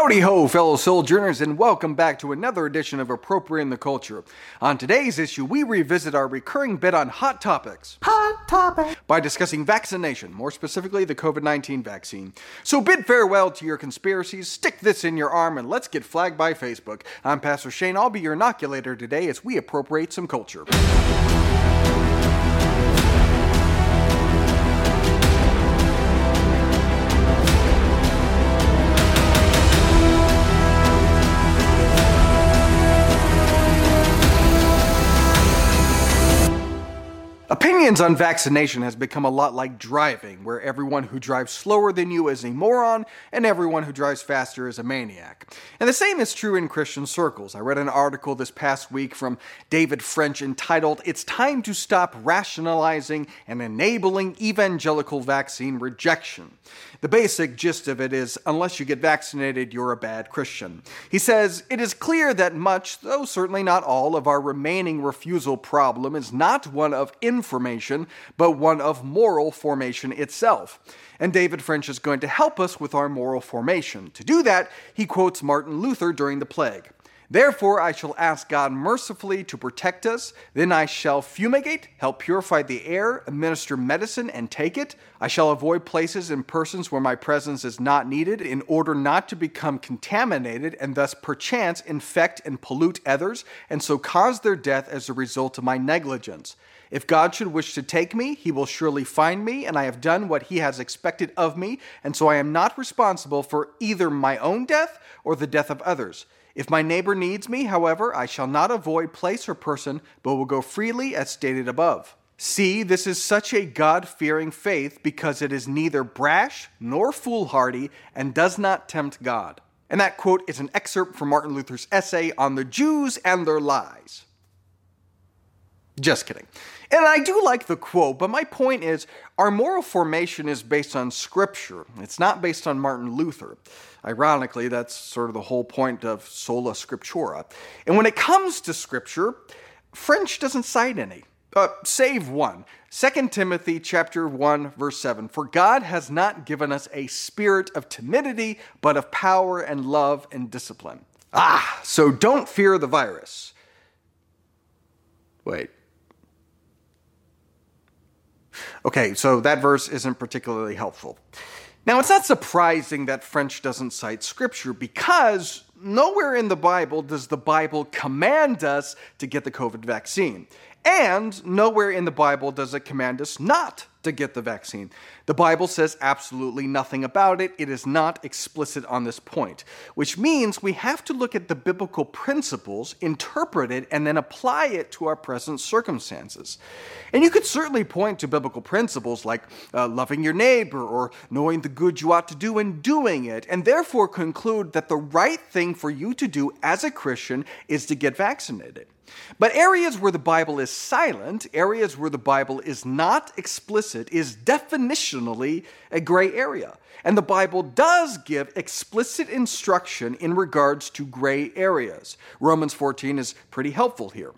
Howdy ho, fellow sojourners, and welcome back to another edition of Appropriating the Culture. On today's issue, we revisit our recurring bit on hot topics. Hot topic. By discussing vaccination, more specifically the COVID 19 vaccine. So bid farewell to your conspiracies, stick this in your arm, and let's get flagged by Facebook. I'm Pastor Shane, I'll be your inoculator today as we appropriate some culture. Opinions on vaccination has become a lot like driving, where everyone who drives slower than you is a moron and everyone who drives faster is a maniac. And the same is true in Christian circles. I read an article this past week from David French entitled, It's Time to Stop Rationalizing and Enabling Evangelical Vaccine Rejection. The basic gist of it is unless you get vaccinated, you're a bad Christian. He says, It is clear that much, though certainly not all, of our remaining refusal problem is not one of information, but one of moral formation itself. And David French is going to help us with our moral formation. To do that, he quotes Martin Luther during the plague. Therefore, I shall ask God mercifully to protect us. Then I shall fumigate, help purify the air, administer medicine, and take it. I shall avoid places and persons where my presence is not needed, in order not to become contaminated and thus perchance infect and pollute others, and so cause their death as a result of my negligence. If God should wish to take me, he will surely find me, and I have done what he has expected of me, and so I am not responsible for either my own death or the death of others. If my neighbor needs me, however, I shall not avoid place or person, but will go freely as stated above. See, this is such a God fearing faith because it is neither brash nor foolhardy and does not tempt God. And that quote is an excerpt from Martin Luther's essay on the Jews and their lies. Just kidding. And I do like the quote, but my point is our moral formation is based on Scripture. It's not based on Martin Luther. Ironically, that's sort of the whole point of sola scriptura. And when it comes to Scripture, French doesn't cite any. Uh, save one. 2 Timothy chapter 1 verse 7 For God has not given us a spirit of timidity but of power and love and discipline. Ah, so don't fear the virus. Wait. Okay, so that verse isn't particularly helpful. Now, it's not surprising that French doesn't cite scripture because nowhere in the Bible does the Bible command us to get the COVID vaccine. And nowhere in the Bible does it command us not to get the vaccine. The Bible says absolutely nothing about it. It is not explicit on this point, which means we have to look at the biblical principles, interpret it, and then apply it to our present circumstances. And you could certainly point to biblical principles like uh, loving your neighbor or knowing the good you ought to do and doing it, and therefore conclude that the right thing for you to do as a Christian is to get vaccinated. But areas where the Bible is silent, areas where the Bible is not explicit, is definitionally a gray area. And the Bible does give explicit instruction in regards to gray areas. Romans 14 is pretty helpful here.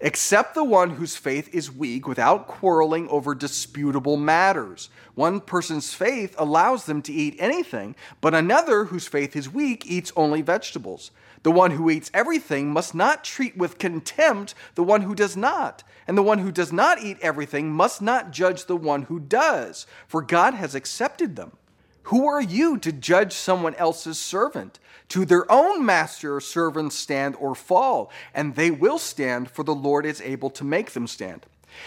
Except the one whose faith is weak without quarreling over disputable matters. One person's faith allows them to eat anything, but another whose faith is weak eats only vegetables. The one who eats everything must not treat with contempt the one who does not. And the one who does not eat everything must not judge the one who does, for God has accepted them. Who are you to judge someone else's servant? To their own master servants stand or fall, and they will stand, for the Lord is able to make them stand.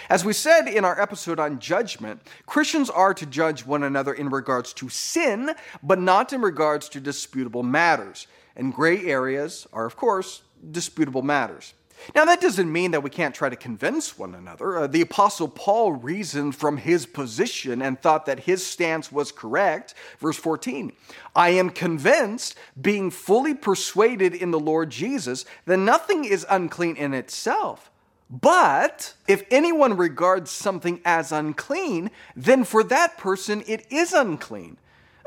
As we said in our episode on judgment, Christians are to judge one another in regards to sin, but not in regards to disputable matters and gray areas are, of course, disputable matters. Now, that doesn't mean that we can't try to convince one another. Uh, the Apostle Paul reasoned from his position and thought that his stance was correct. Verse 14 I am convinced, being fully persuaded in the Lord Jesus, that nothing is unclean in itself. But if anyone regards something as unclean, then for that person it is unclean.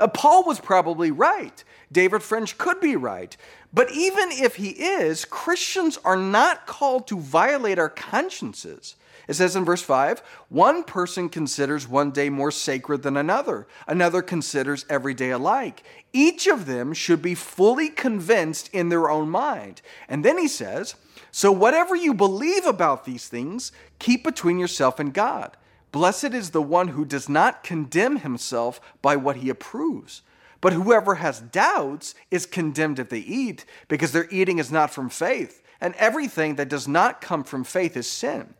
Uh, Paul was probably right. David French could be right. But even if he is, Christians are not called to violate our consciences. It says in verse 5 one person considers one day more sacred than another, another considers every day alike. Each of them should be fully convinced in their own mind. And then he says, So whatever you believe about these things, keep between yourself and God. Blessed is the one who does not condemn himself by what he approves. But whoever has doubts is condemned if they eat, because their eating is not from faith. And everything that does not come from faith is sin.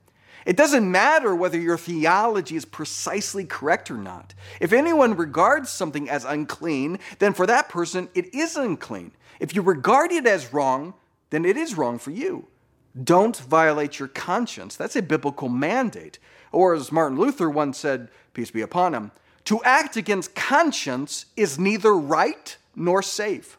It doesn't matter whether your theology is precisely correct or not. If anyone regards something as unclean, then for that person it is unclean. If you regard it as wrong, then it is wrong for you. Don't violate your conscience. That's a biblical mandate. Or as Martin Luther once said, peace be upon him, to act against conscience is neither right nor safe.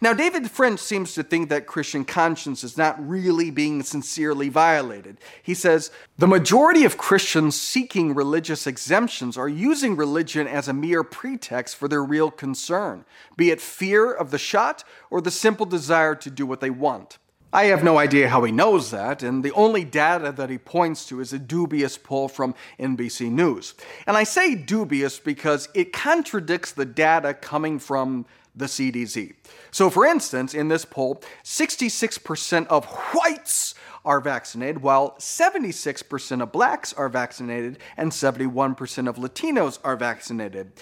Now, David French seems to think that Christian conscience is not really being sincerely violated. He says, The majority of Christians seeking religious exemptions are using religion as a mere pretext for their real concern, be it fear of the shot or the simple desire to do what they want. I have no idea how he knows that, and the only data that he points to is a dubious poll from NBC News. And I say dubious because it contradicts the data coming from the CDC. So, for instance, in this poll, 66% of whites are vaccinated, while 76% of blacks are vaccinated and 71% of Latinos are vaccinated.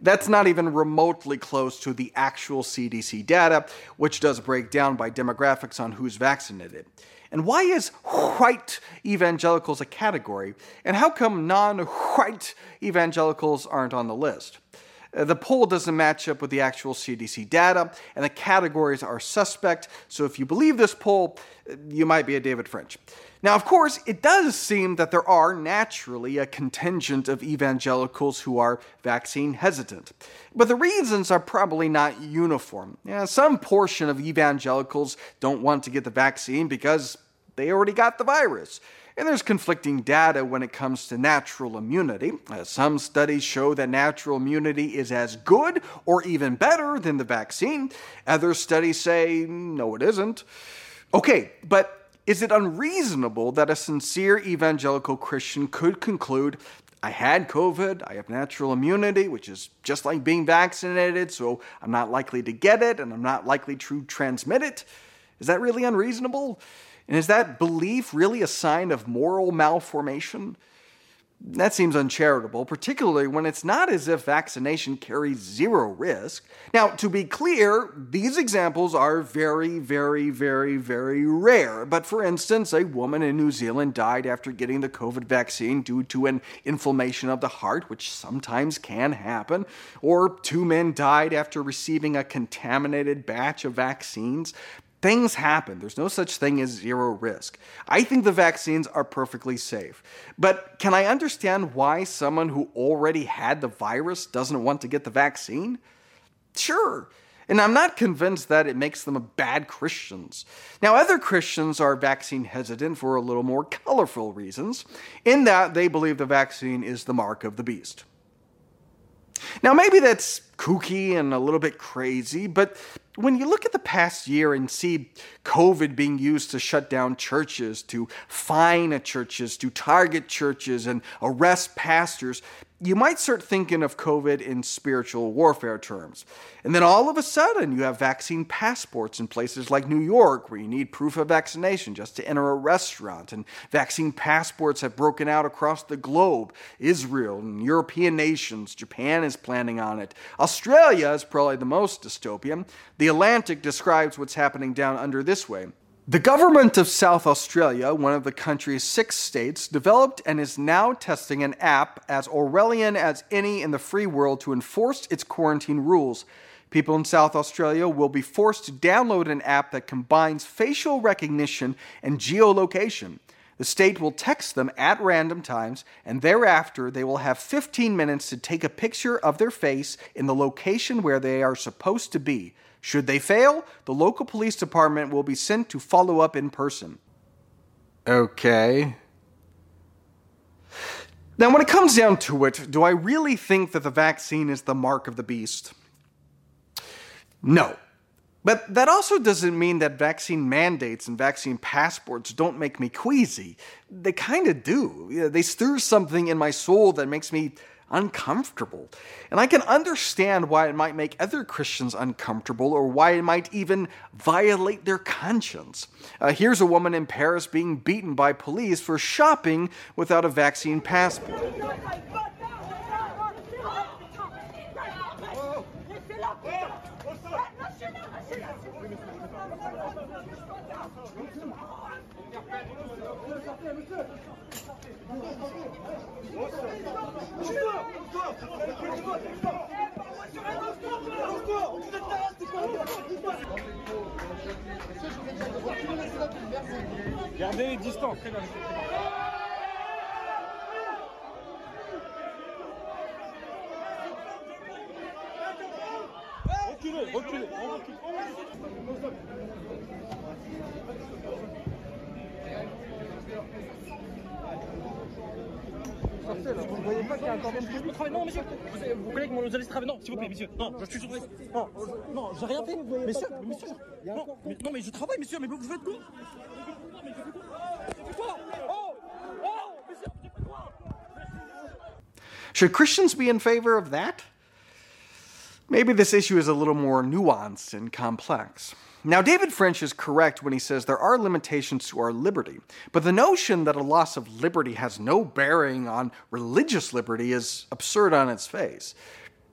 That's not even remotely close to the actual CDC data, which does break down by demographics on who's vaccinated. And why is white evangelicals a category? And how come non white evangelicals aren't on the list? Uh, the poll doesn't match up with the actual CDC data, and the categories are suspect. So if you believe this poll, you might be a David French. Now, of course, it does seem that there are naturally a contingent of evangelicals who are vaccine hesitant. But the reasons are probably not uniform. Yeah, some portion of evangelicals don't want to get the vaccine because they already got the virus. And there's conflicting data when it comes to natural immunity. Uh, some studies show that natural immunity is as good or even better than the vaccine. Other studies say, no, it isn't. Okay, but is it unreasonable that a sincere evangelical Christian could conclude, I had COVID, I have natural immunity, which is just like being vaccinated, so I'm not likely to get it and I'm not likely to transmit it? Is that really unreasonable? And is that belief really a sign of moral malformation? That seems uncharitable, particularly when it's not as if vaccination carries zero risk. Now, to be clear, these examples are very, very, very, very rare. But for instance, a woman in New Zealand died after getting the COVID vaccine due to an inflammation of the heart, which sometimes can happen. Or two men died after receiving a contaminated batch of vaccines. Things happen. There's no such thing as zero risk. I think the vaccines are perfectly safe. But can I understand why someone who already had the virus doesn't want to get the vaccine? Sure. And I'm not convinced that it makes them bad Christians. Now, other Christians are vaccine hesitant for a little more colorful reasons, in that they believe the vaccine is the mark of the beast. Now, maybe that's kooky and a little bit crazy, but when you look at the past year and see COVID being used to shut down churches, to fine churches, to target churches, and arrest pastors, you might start thinking of COVID in spiritual warfare terms. And then all of a sudden, you have vaccine passports in places like New York, where you need proof of vaccination just to enter a restaurant. And vaccine passports have broken out across the globe Israel and European nations. Japan is planning on it. Australia is probably the most dystopian. The Atlantic describes what's happening down under this way. The government of South Australia, one of the country's six states, developed and is now testing an app as Orwellian as any in the free world to enforce its quarantine rules. People in South Australia will be forced to download an app that combines facial recognition and geolocation. The state will text them at random times, and thereafter they will have 15 minutes to take a picture of their face in the location where they are supposed to be. Should they fail, the local police department will be sent to follow up in person. Okay. Now, when it comes down to it, do I really think that the vaccine is the mark of the beast? No. But that also doesn't mean that vaccine mandates and vaccine passports don't make me queasy. They kind of do. They stir something in my soul that makes me uncomfortable. And I can understand why it might make other Christians uncomfortable or why it might even violate their conscience. Uh, here's a woman in Paris being beaten by police for shopping without a vaccine passport. Gardez les distances. Reculez, reculez, on recule. Vous ne voyez pas qu'il y a encore des Je travaille. Non, monsieur, vous, vos collègues m'ont nous allez travailler. Non, s'il vous plaît, monsieur. Non, je suis sur. Non, non, j'ai rien fait. Monsieur, je- non, mais, non, mais je travaille, monsieur, mais vous faites quoi mais je fais quoi Je fais quoi Oh Oh Monsieur, je fais quoi? Should Christians be in favor of that? Maybe this issue is a little more nuanced and complex. Now, David French is correct when he says there are limitations to our liberty, but the notion that a loss of liberty has no bearing on religious liberty is absurd on its face.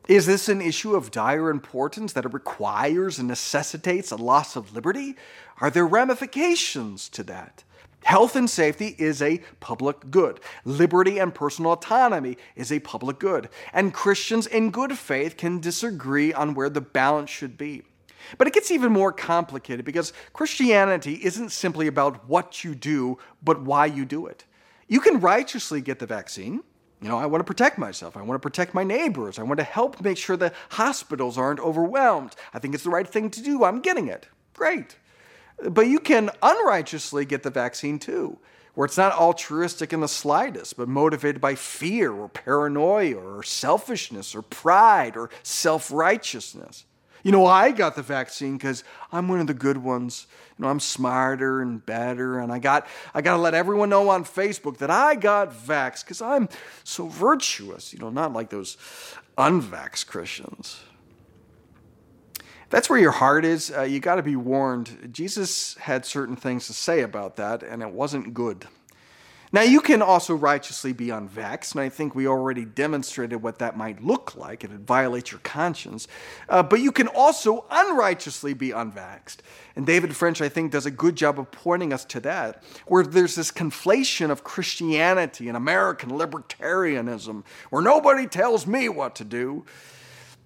Is this an issue of dire importance that it requires and necessitates a loss of liberty? Are there ramifications to that? Health and safety is a public good. Liberty and personal autonomy is a public good. And Christians in good faith can disagree on where the balance should be. But it gets even more complicated because Christianity isn't simply about what you do, but why you do it. You can righteously get the vaccine. You know, I want to protect myself. I want to protect my neighbors. I want to help make sure the hospitals aren't overwhelmed. I think it's the right thing to do. I'm getting it. Great. But you can unrighteously get the vaccine too, where it's not altruistic in the slightest, but motivated by fear or paranoia or selfishness or pride or self righteousness. You know, I got the vaccine because I'm one of the good ones. You know, I'm smarter and better, and I got I got to let everyone know on Facebook that I got vaxxed because I'm so virtuous. You know, not like those unvaxxed Christians that's where your heart is, uh, you got to be warned. Jesus had certain things to say about that, and it wasn't good. Now, you can also righteously be unvaxxed, and I think we already demonstrated what that might look like, it violates your conscience. Uh, but you can also unrighteously be unvaxxed. And David French, I think, does a good job of pointing us to that, where there's this conflation of Christianity and American libertarianism, where nobody tells me what to do.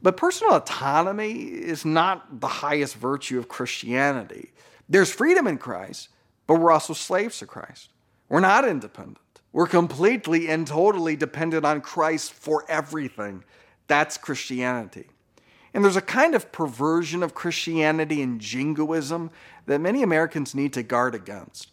But personal autonomy is not the highest virtue of Christianity. There's freedom in Christ, but we're also slaves to Christ. We're not independent. We're completely and totally dependent on Christ for everything. That's Christianity. And there's a kind of perversion of Christianity and jingoism that many Americans need to guard against.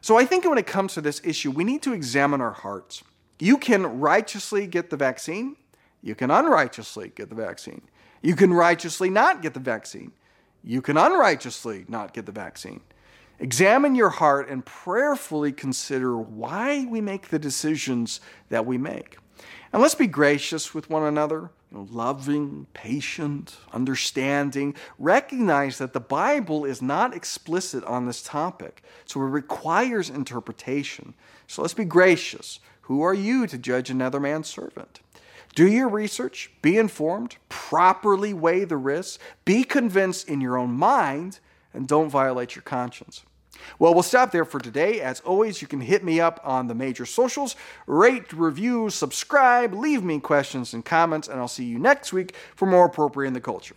So I think when it comes to this issue, we need to examine our hearts. You can righteously get the vaccine, you can unrighteously get the vaccine. You can righteously not get the vaccine. You can unrighteously not get the vaccine. Examine your heart and prayerfully consider why we make the decisions that we make. And let's be gracious with one another, you know, loving, patient, understanding. Recognize that the Bible is not explicit on this topic, so it requires interpretation. So let's be gracious. Who are you to judge another man's servant? Do your research, be informed, properly weigh the risks, be convinced in your own mind, and don't violate your conscience. Well, we'll stop there for today. As always, you can hit me up on the major socials, rate, review, subscribe, leave me questions and comments, and I'll see you next week for more Appropriating the Culture.